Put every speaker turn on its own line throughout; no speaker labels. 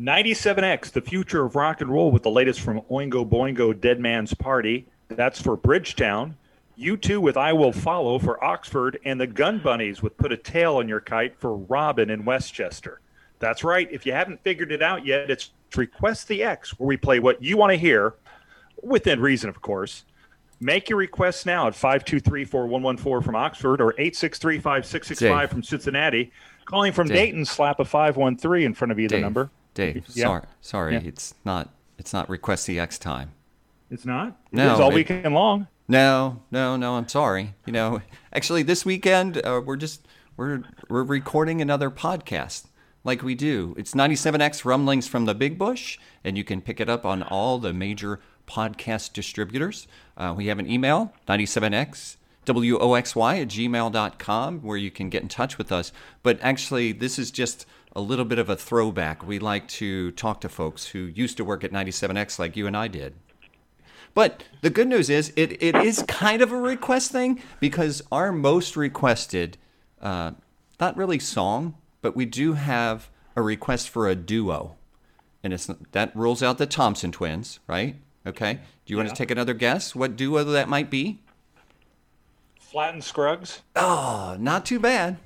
97X, the future of rock and roll with the latest from Oingo Boingo Dead Man's Party. That's for Bridgetown. U2 with I Will Follow for Oxford, and the Gun Bunnies with Put a Tail on Your Kite for Robin in Westchester. That's right. If you haven't figured it out yet, it's Request the X, where we play what you want to hear, within reason, of course. Make your requests now at 523 4114 from Oxford or 863 5665 from Cincinnati. Calling from
Dave.
Dayton, slap a 513 in front of either
Dave,
number.
Dave,
Yeah.
sorry, sorry,
Yeah.
it's not it's not request the X time.
It's not?
No,
It's all
it-
weekend long.
No, no, no. I'm sorry. You know, actually, this weekend uh, we're just we're we're recording another podcast like we do. It's 97X Rumblings from the Big Bush, and you can pick it up on all the major podcast distributors. Uh, we have an email 97X woxy at gmail.com where you can get in touch with us. But actually, this is just a little bit of a throwback. We like to talk to folks who used to work at 97X like you and I did. But the good news is it, it is kind of a request thing because our most requested, uh, not really song, but we do have a request for a duo. And it's that rules out the Thompson twins, right? Okay. Do you want to take another guess what duo that might be?
Flatt and Scruggs.
Oh, not too bad.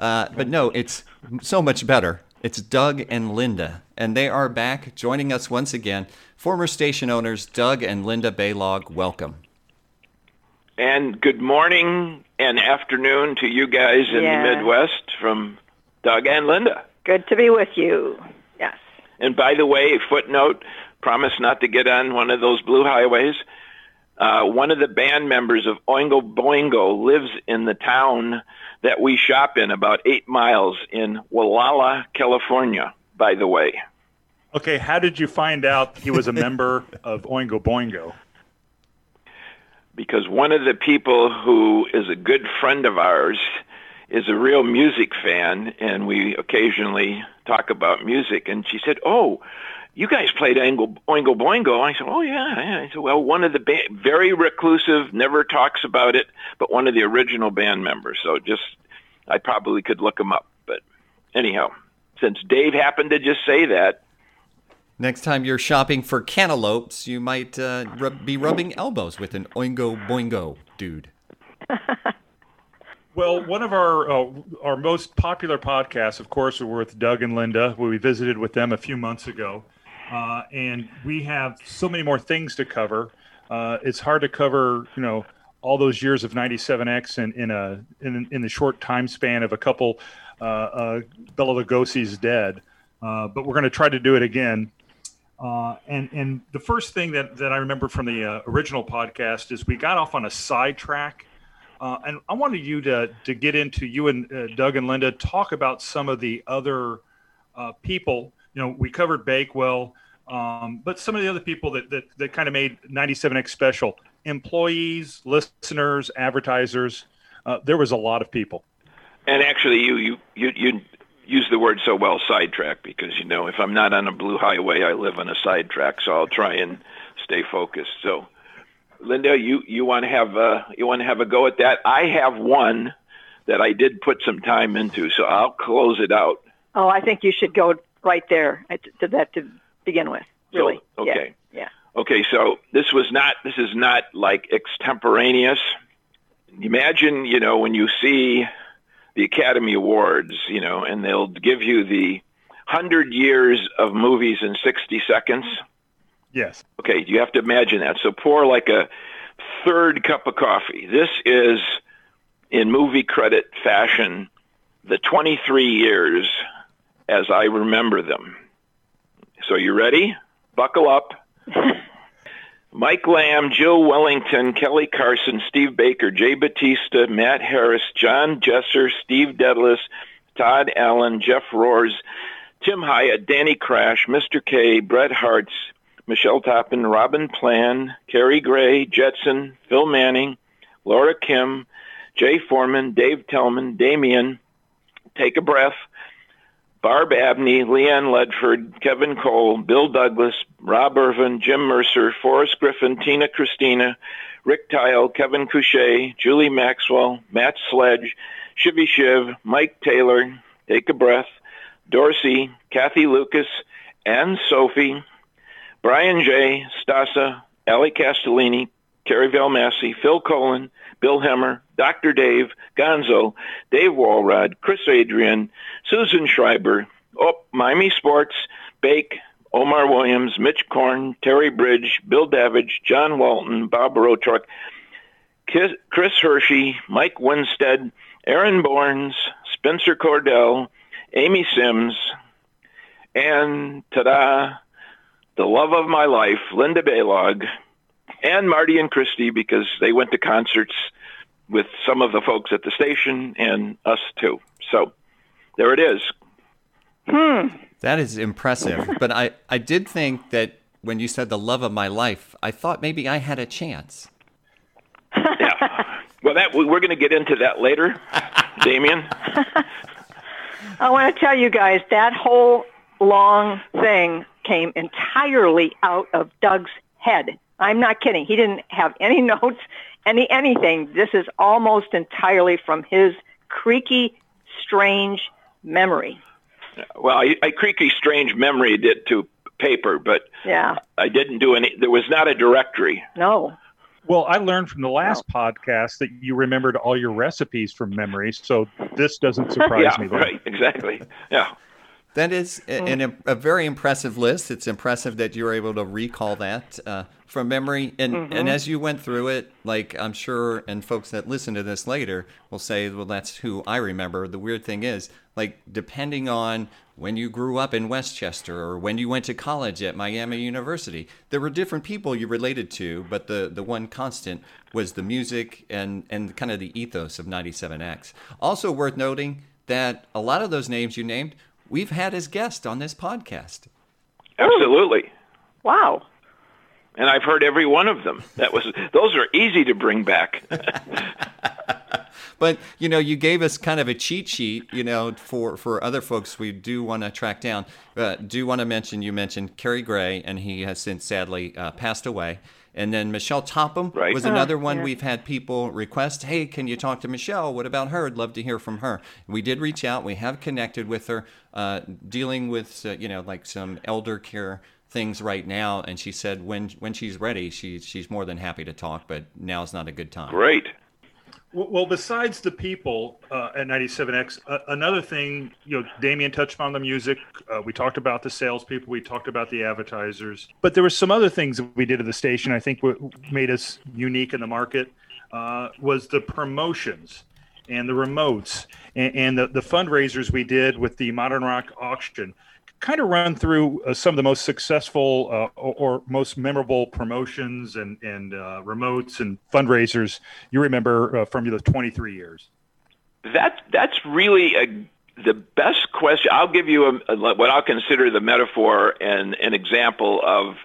Uh, but no, it's so much better. It's Doug and Linda, and they are back joining us once again. Former station owners Doug and Linda Balogh, welcome.
And good morning and afternoon to you guys in
Yeah.
the Midwest from Doug and Linda.
Good to be with you. Yes.
And by the way, footnote, promise not to get on one of those blue highways. Uh, one of the band members of Oingo Boingo lives in the town that we shop in, about eight miles in Gualala, California, by the way.
Okay, how did you find out he was a member of Oingo Boingo?
because one of the people who is a good friend of ours is a real music fan, and we occasionally talk about music. And she said, "Oh, you guys played Oingo, Oingo Boingo." I said, "Oh yeah." yeah. I said, "Well, one of the ba- very reclusive, never talks about it, but one of the original band members." So just, I probably could look him up. But anyhow, since Dave happened to just say that,
Next time you're shopping for cantaloupes, you might uh, rub, be rubbing elbows with an Oingo Boingo dude.
Well, one of our uh, our most popular podcasts, of course, were with Doug and Linda. Where we visited with them a few months ago, uh, and we have so many more things to cover. Uh, it's hard to cover, you know, all those years of 97X in, in a in, in the short time span of a couple. Uh, uh, Bela Lugosi's dead, uh, but we're going to try to do it again. Uh, and and the first thing that, that I remember from the uh, original podcast is we got off on a sidetrack, uh, and I wanted you to to get into you and Doug and Linda talk about some of the other people. You know, we covered Bakewell, um, but some of the other people that that, that kind of made 97X special employees, listeners, advertisers. Uh, there was a lot of people.
And actually, you you you you use the word so well, sidetrack, because you know if I'm not on a blue highway, I live on a sidetrack, so I'll try and stay focused. So, Linda, you you want to have a, you want to have a go at that? I have one that I did put some time into, so I'll close it out.
Oh, I think you should go right there at- to that to begin with.
So,
Really.
okay.
Yeah.
Okay, so this was not this is not like extemporaneous. Imagine, you know, when you see the Academy Awards, you know, and they'll give you the 100 years of movies in 60 seconds.
Yes.
Okay, you have to imagine that. So pour like a third cup of coffee. This is in movie credit fashion the 23 years as I remember them. So you ready? Buckle up. Mike Lamb, Jill Wellington, Kelly Carson, Steve Baker, Jay Batista, Matt Harris, John Jesser, Steve Dedalus, Todd Allen, Jeff Roars, Tim Hyatt, Danny Crash, Mr. K, Bret Hartz, Michelle Toppin, Robin Plan, Kerry Gray, Jetson, Phil Manning, Laura Kim, Jay Foreman, Dave Tellman, Damien, Take a Breath, Barb Abney, Leanne Ledford, Kevin Cole, Bill Douglas, Rob Irvin, Jim Mercer, Forrest Griffin, Tina Christina, Rick Tile, Kevin Couche, Julie Maxwell, Matt Sledge, Shivy Shiv, Mike Taylor, Take a Breath, Dorsey, Kathy Lucas, Anne Sophie, Brian J., Stasa, Ellie Castellini, Terry Valmassi, Phil Colin, Bill Hemmer, Dr. Dave, Gonzo, Dave Walrod, Chris Adrian, Susan Schreiber, oh, Miami Sports, Bake, Omar Williams, Mitch Korn, Terry Bridge, Bill Davidge, John Walton, Bob Rotork, Chris Hershey, Mike Winstead, Aaron Borns, Spencer Cordell, Amy Sims, and ta-da, the love of my life, Linda Balogh, and Marty and Christy because they went to concerts with some of the folks at the station and us too. So there it is.
Hmm.
That is impressive. but I, I did think that when you said the love of my life, I thought maybe I had a chance.
yeah. Well, that we're going to get into that later, Damien.
I want to tell you guys that whole long thing came entirely out of Doug's head. I'm not kidding. He didn't have any notes, any anything. This is almost entirely from his creaky, strange memory.
Well, I, I creaky, strange memory did to paper, but
yeah,
I didn't do any. There was not a directory.
No.
Well, I learned from the last no. podcast that you remembered all your recipes from memory, so this doesn't surprise
yeah,
me. Then.
Right, exactly. Yeah.
That is a, a, very impressive list. It's impressive that you were able to recall that uh, from memory. And, mm-hmm. and as you went through it, like I'm sure, and folks that listen to this later will say, well, that's who I remember. The weird thing is, like, depending on when you grew up in Westchester or when you went to college at Miami University, there were different people you related to, but the, the one constant was the music and, and kind of the ethos of 97X. Also worth noting that a lot of those names you named we've had as guests on this podcast.
Absolutely.
Wow.
And I've heard every one of them. That was those are easy to bring back.
but you know, you gave us kind of a cheat sheet. You know, for for other folks, we do want to track down. Uh, do want to mention you mentioned Kerry Gray, and he has since sadly uh, passed away. And then Michelle Topham
right.
was another one yeah. we've had people request, hey, can you talk to Michelle? What about her? I'd love to hear from her. We did reach out. We have connected with her, uh, dealing with, uh, you know, like some elder care things right now. And she said when when she's ready, she, she's more than happy to talk, but now's not a good time.
Great.
Well, besides the people uh, at 97X, uh, another thing, you know, Damien touched on the music. Uh, we talked about the salespeople. We talked about the advertisers. But there were some other things that we did at the station. I think what made us unique in the market uh, was the promotions and the remotes and, and the, the fundraisers we did with the Modern Rock auction kind of run through uh, some of the most successful uh, or, or, most memorable promotions and, and uh, remotes and fundraisers you remember uh, from the 23 years?
That, that's really a, the best question. I'll give you a, a, what I'll consider the metaphor and an example of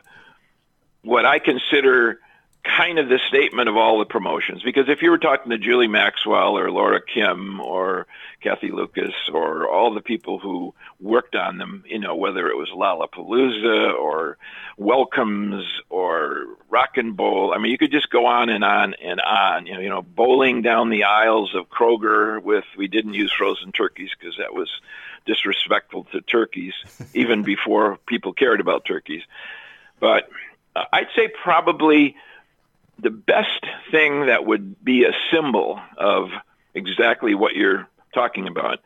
what I consider kind of the statement of all the promotions. Because if you were talking to Julie Maxwell or Laura Kim or Kathy Lucas or all the people who worked on them, you know, whether it was Lollapalooza or Welcomes or Rock and Bowl. I mean, you could just go on and on and on. You know, you know, bowling down the aisles of Kroger with we didn't use frozen turkeys because that was disrespectful to turkeys, even before people cared about turkeys. But uh, I'd say probably the best thing that would be a symbol of exactly what you're talking about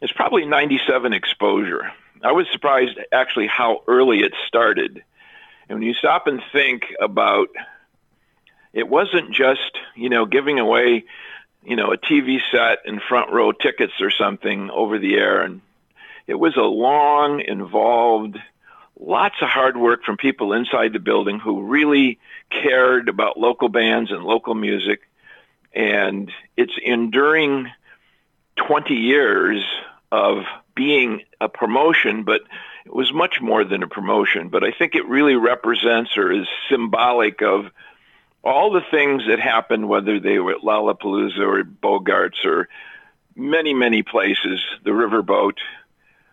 is probably 97 exposure. I was surprised actually how early it started. And when you stop and think about it wasn't just, you know, giving away, you know, a TV set and front row tickets or something over the air and it was a long, involved, lots of hard work from people inside the building who really cared about local bands and local music. And it's enduring 20 years of being a promotion, but it was much more than a promotion. But I think it really represents or is symbolic of all the things that happened, whether they were at Lollapalooza or Bogarts or many, many places, the riverboat,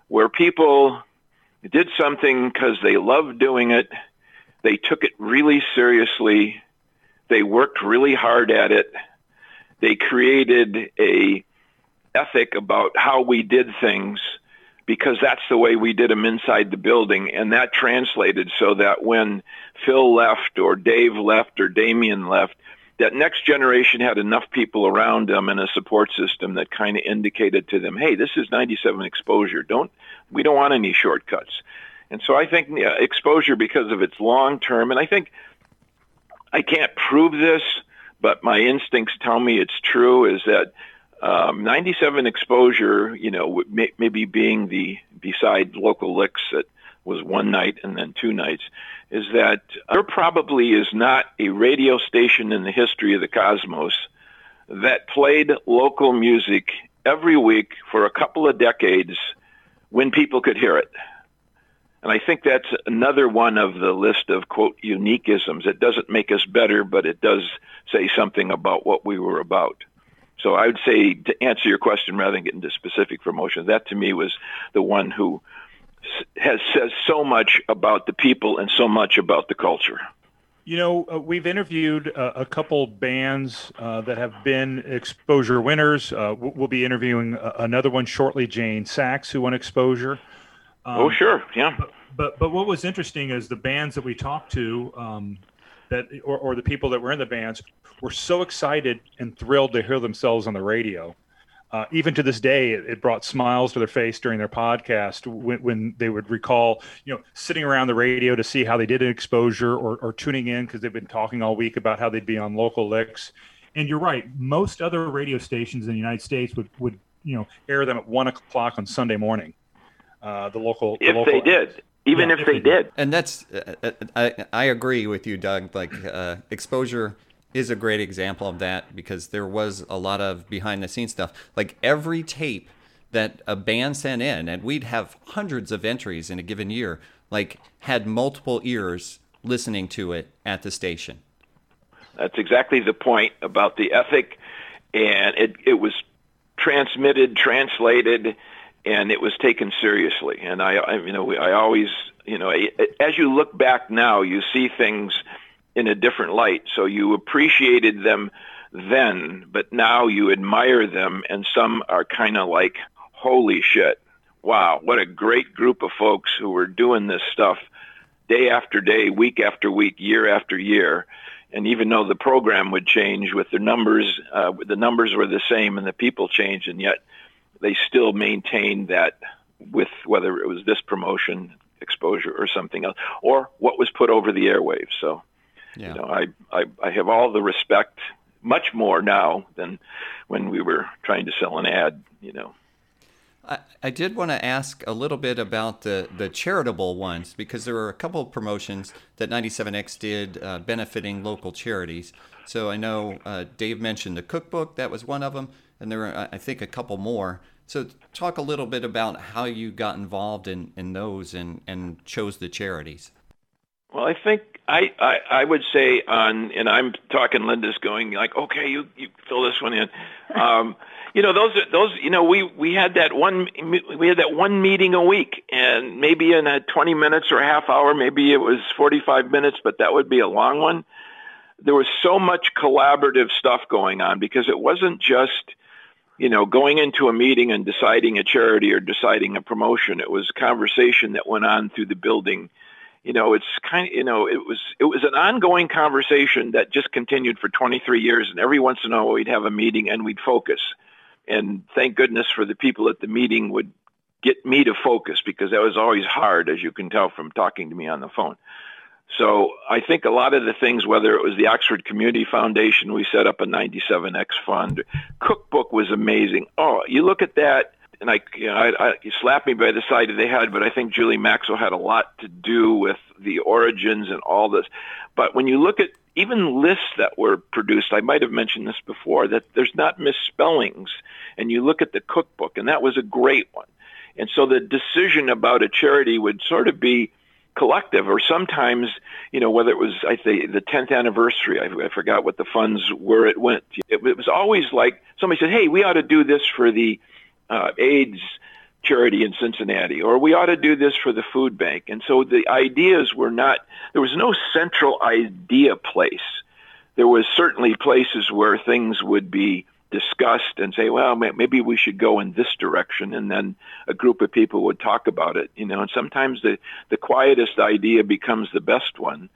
where people did something because they loved doing it. They took it really seriously. They worked really hard at it. They created a ethic about how we did things because that's the way we did them inside the building. And that translated so that when Phil left or Dave left or Damien left, that next generation had enough people around them and a support system that kind of indicated to them, hey, this is 97 exposure. Don't we don't want any shortcuts. And so I think yeah, exposure because of its long term, and I think I can't prove this, but my instincts tell me it's true. Is that um, 97 exposure? You know, may, maybe being the beside local licks that was one night and then two nights is that there probably is not a radio station in the history of the cosmos that played local music every week for a couple of decades when people could hear it. And I think that's another one of the list of, quote, uniqueisms. It doesn't make us better, but it does say something about what we were about. So I would say, to answer your question rather than get into specific promotions, that to me was the one who has says so much about the people and so much about the culture.
You know, uh, we've interviewed uh, a couple bands uh, that have been exposure winners. Uh, we'll be interviewing uh, another one shortly, Jane Sachs, who won exposure.
Um, oh, sure, yeah.
But, but, but what was interesting is the bands that we talked to, um, that or, or the people that were in the bands, were so excited and thrilled to hear themselves on the radio uh, even to this day, it, it, brought smiles to their face during their podcast when, when, they would recall, you know, sitting around the radio to see how they did an exposure or, or tuning in because they've been talking all week about how they'd be on local licks. And you're right, most other radio stations in the United States would, would you know, air them at one o'clock on Sunday morning. Uh, the local,
if
the local
they did, even yeah, if, if, they, they did.
did. And that's, uh, uh, I, I agree with you, Doug. Like uh, exposure is a great example of that because there was a lot of behind the scenes stuff. Like every tape that a band sent in, and we'd have hundreds of entries in a given year, like had multiple ears listening to it at the station.
That's exactly the point about the ethic, and it it was transmitted, translated, and it was taken seriously. And I, I you know, I always, you know, as you look back now, you see things in a different light. So you appreciated them then, but now you admire them, and some are kind of like, holy shit, wow, what a great group of folks who were doing this stuff day after day, week after week, year after year. And even though the program would change with the numbers, uh, the numbers were the same and the people changed, and yet they still maintained that with whether it was this promotion exposure or something else, or what was put over the airwaves. So yeah. You know, I, I I have all the respect, much more now than when we were trying to sell an ad. You know.
I, I did want to ask a little bit about the, the charitable ones because there were a couple of promotions that 97X did uh, benefiting local charities. So I know uh, Dave mentioned the cookbook, that was one of them, and there were, I think, a couple more. So talk a little bit about how you got involved in, in those and, and chose the charities.
Well, I think I, I, I would say on, and I'm talking Linda's going like, okay, you, you fill this one in. Um, you know, those, those, you know, we, we had that one, we had that one meeting a week and maybe in a 20 minutes or a half hour, maybe it was 45 minutes, but that would be a long one. There was so much collaborative stuff going on because it wasn't just, you know, going into a meeting and deciding a charity or deciding a promotion. It was a conversation that went on through the building you know, it's kind of, you know, it was, it was an ongoing conversation that just continued for 23 years. And every once in a while we'd have a meeting and we'd focus. And thank goodness for the people at the meeting would get me to focus because that was always hard, as you can tell from talking to me on the phone. So I think a lot of the things, whether it was the Oxford Community Foundation, we set up a 97X fund. Cookbook was amazing. Oh, you look at that and I, you know, I, I, you slapped me by the side of the head, but I think Julie Maxwell had a lot to do with the origins and all this. But when you look at even lists that were produced, I might have mentioned this before, that there's not misspellings. And you look at the cookbook, and that was a great one. And so the decision about a charity would sort of be collective, or sometimes, you know, whether it was, I say, the 10th anniversary, I, I forgot what the funds were it went. It, it was always like somebody said, hey, we ought to do this for the uh, AIDS charity in Cincinnati, or we ought to do this for the food bank. And so the ideas were not, there was no central idea place. There was certainly places where things would be discussed and say, well, maybe we should go in this direction, and then a group of people would talk about it. You know, and sometimes the the quietest idea becomes the best one.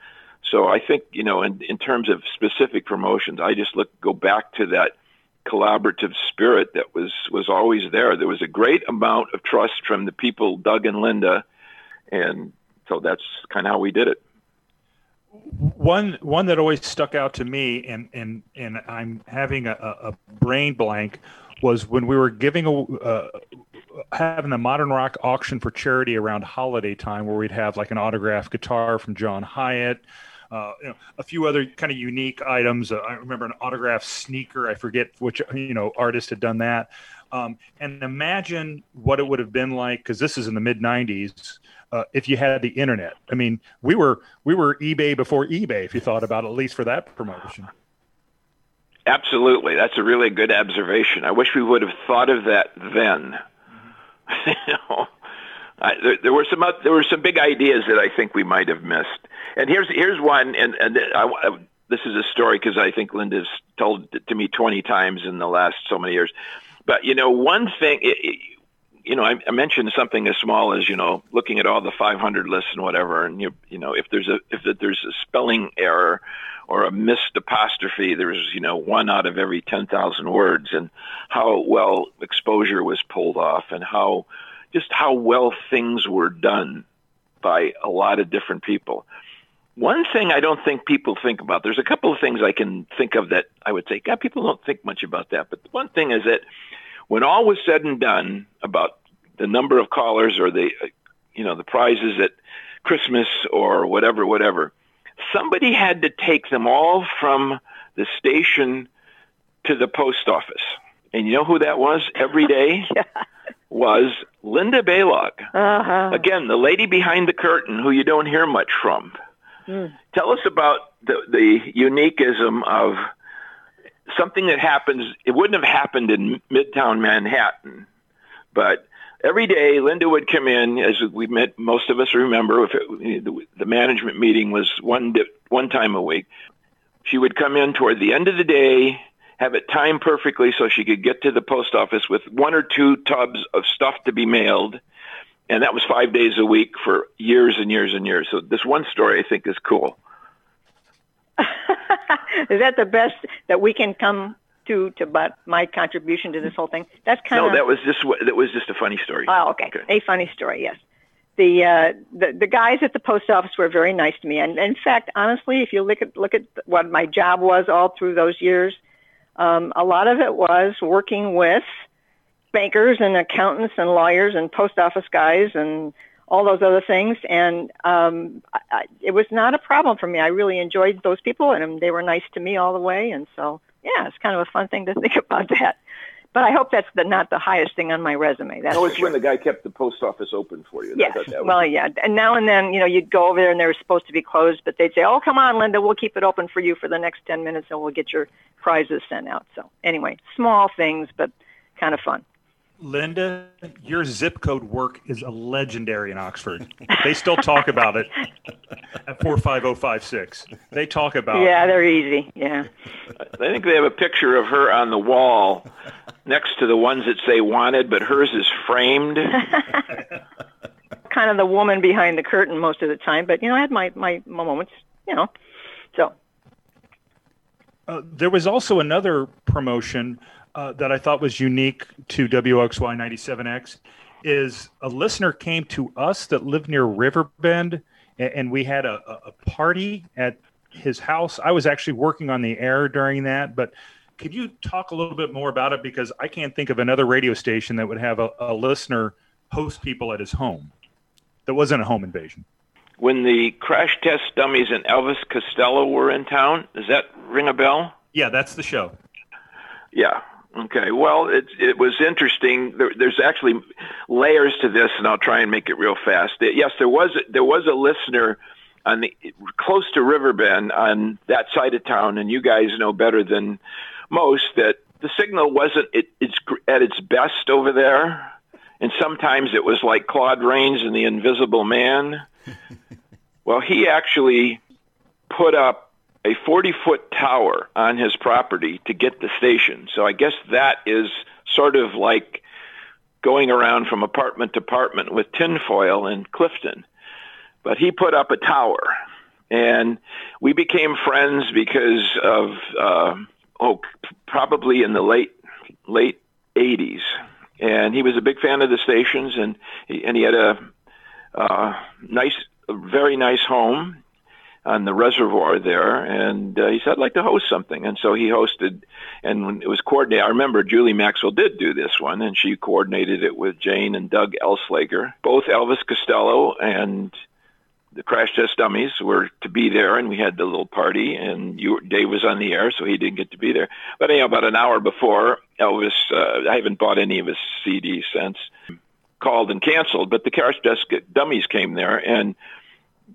So I think you know, in in terms of specific promotions, I just look go back to that collaborative spirit that was was always there. There was a great amount of trust from the people, Doug and Linda, and so that's kind of how we did it.
One one that always stuck out to me, and and and I'm having a, a brain blank, was when we were giving a. Uh, having the modern rock auction for charity around holiday time where we'd have like an autographed guitar from John Hiatt, uh, you know, a few other kind of unique items. Uh, I remember an autographed sneaker. I forget which you know artist had done that. Um, and imagine what it would have been like because this is in the mid '90s. Uh, if you had the internet, I mean, we were we were eBay before eBay. If you thought about it, at least for that promotion.
Absolutely, that's a really good observation. I wish we would have thought of that then. Mm-hmm. you know, I, there, there, were some uh, there were some big ideas that I think we might have missed. And here's here's one, and and I, I, this is a story because I think Linda's told to me 20 times in the last so many years. But you know, one thing, it, it, you know, I, I mentioned something as small as you know, looking at all the 500 lists and whatever, and you you know, if there's a if there's a spelling error or a missed apostrophe, there's you know one out of every 10,000 words, and how well exposure was pulled off, and how just how well things were done by a lot of different people. One thing I don't think people think about, there's a couple of things I can think of that I would say, God, people don't think much about that. But one thing is that when all was said and done about the number of callers or the, you know, the prizes at Christmas or whatever, whatever, somebody had to take them all from the station to the post office. And you know who that was every day?
yeah.
Was Linda Balogh.
Uh-huh.
Again, the lady behind the curtain who you don't hear much from. Mm. Tell us about the, the uniqueism of something that happens. It wouldn't have happened in Midtown Manhattan, but every day Linda would come in, as we met. Most of us remember, if it, the, the management meeting was one one time a week. She would come in toward the end of the day, have it timed perfectly so she could get to the post office with one or two tubs of stuff to be mailed and that was five days a week for years and years and years. So this one story I think is cool.
is that the best that we can come to to but my contribution to this whole thing? That's kind
of no. That was just that was just a funny story.
Oh, okay, okay. a funny story. Yes. The, uh, the the guys at the post office were very nice to me, and, and in fact, honestly, if you look at look at what my job was all through those years, um, a lot of it was working with bankers and accountants and lawyers and post office guys and all those other things. And um, I, it was not a problem for me. I really enjoyed those people, and they were nice to me all the way. And so, yeah, it's kind of a fun thing to think about that. But I hope that's the, not the highest thing on my resume. That's
oh, it's when the guy kept the post office open for you.
Yes. well, yeah. And now and then, you know, you'd go over there and they were supposed to be closed, but they'd say, "Oh, come on, Linda, we'll keep it open for you for the next ten minutes, and we'll get your prizes sent out." So anyway, small things, but kind of fun.
Linda, your zip code work is a legendary in Oxford. They still talk about it at 45056. They talk about it.
Yeah, they're easy. Yeah.
I think they have a picture of her on the wall next to the ones that say wanted, but hers is framed.
kind of the woman behind the curtain most of the time, but you know, I had my my moments, you know. So
uh, there was also another promotion uh, that I thought was unique to WXY 97X is a listener came to us that lived near Riverbend, and, and we had a, a party at his house. I was actually working on the air during that, but could you talk a little bit more about it? Because I can't think of another radio station that would have a, a listener host people at his home that wasn't a home invasion.
When the crash test dummies and Elvis Costello were in town, does that ring a bell?
Yeah, that's the show.
Yeah, Okay. Well, it it was interesting. There, there's actually layers to this, and I'll try and make it real fast. Yes, there was there was a listener on the close to Riverbend on that side of town, and you guys know better than most that the signal wasn't it, it's at its best over there, and sometimes it was like Claude Rains and the Invisible Man. well, he actually put up a 40 foot tower on his property to get the station. So I guess that is sort of like going around from apartment to apartment with tinfoil in Clifton. But he put up a tower, and we became friends because of uh, oh, probably in the late late 80s. And he was a big fan of the stations, and he, and he had a uh, nice, a very nice home on the reservoir there, and uh, he said, "I'd like to host something." And so he hosted, and it was coordinated. I remember Julie Maxwell did do this one, and she coordinated it with Jane and Doug Elslager. Both Elvis Costello and the Crash Test Dummies were to be there, and we had the little party. And you, Dave was on the air, so he didn't get to be there. But anyhow, about an hour before Elvis, uh, I haven't bought any of his CDs since. Called and canceled, but the Crash Test Dummies came there, and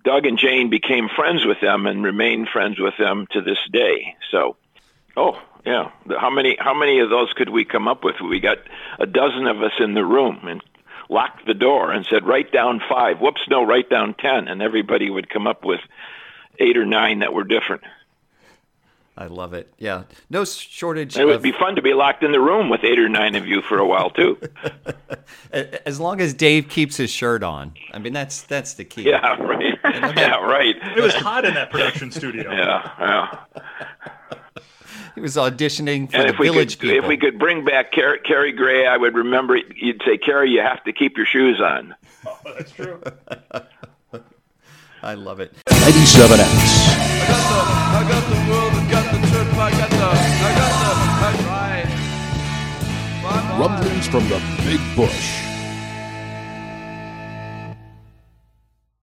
Doug and Jane became friends with them and remain friends with them to this day. So, oh yeah, how many how many of those could we come up with? We got a dozen of us in the room and locked the door and said, "Write down five. Whoops, no, write down ten, and everybody would come up with eight or nine that were different.
I love it. Yeah, no shortage.
It would
of-
be fun to be locked in the room with eight or nine of you for a while too.
as long as Dave keeps his shirt on. I mean, that's that's the key.
Yeah, right. Yeah, right.
It was hot in that production studio.
Yeah, yeah.
He was auditioning for
And
the
if we
Village
could,
People.
if we could bring back Car- Carrie Gray, I would remember. You'd say, Carrie, you have to keep your shoes on.
Oh, That's true.
I love it.
97X.
I got the, I got the world, I got the trip, I got the, I got the, I right. Bye-bye.
Rumblings from the Big Bush.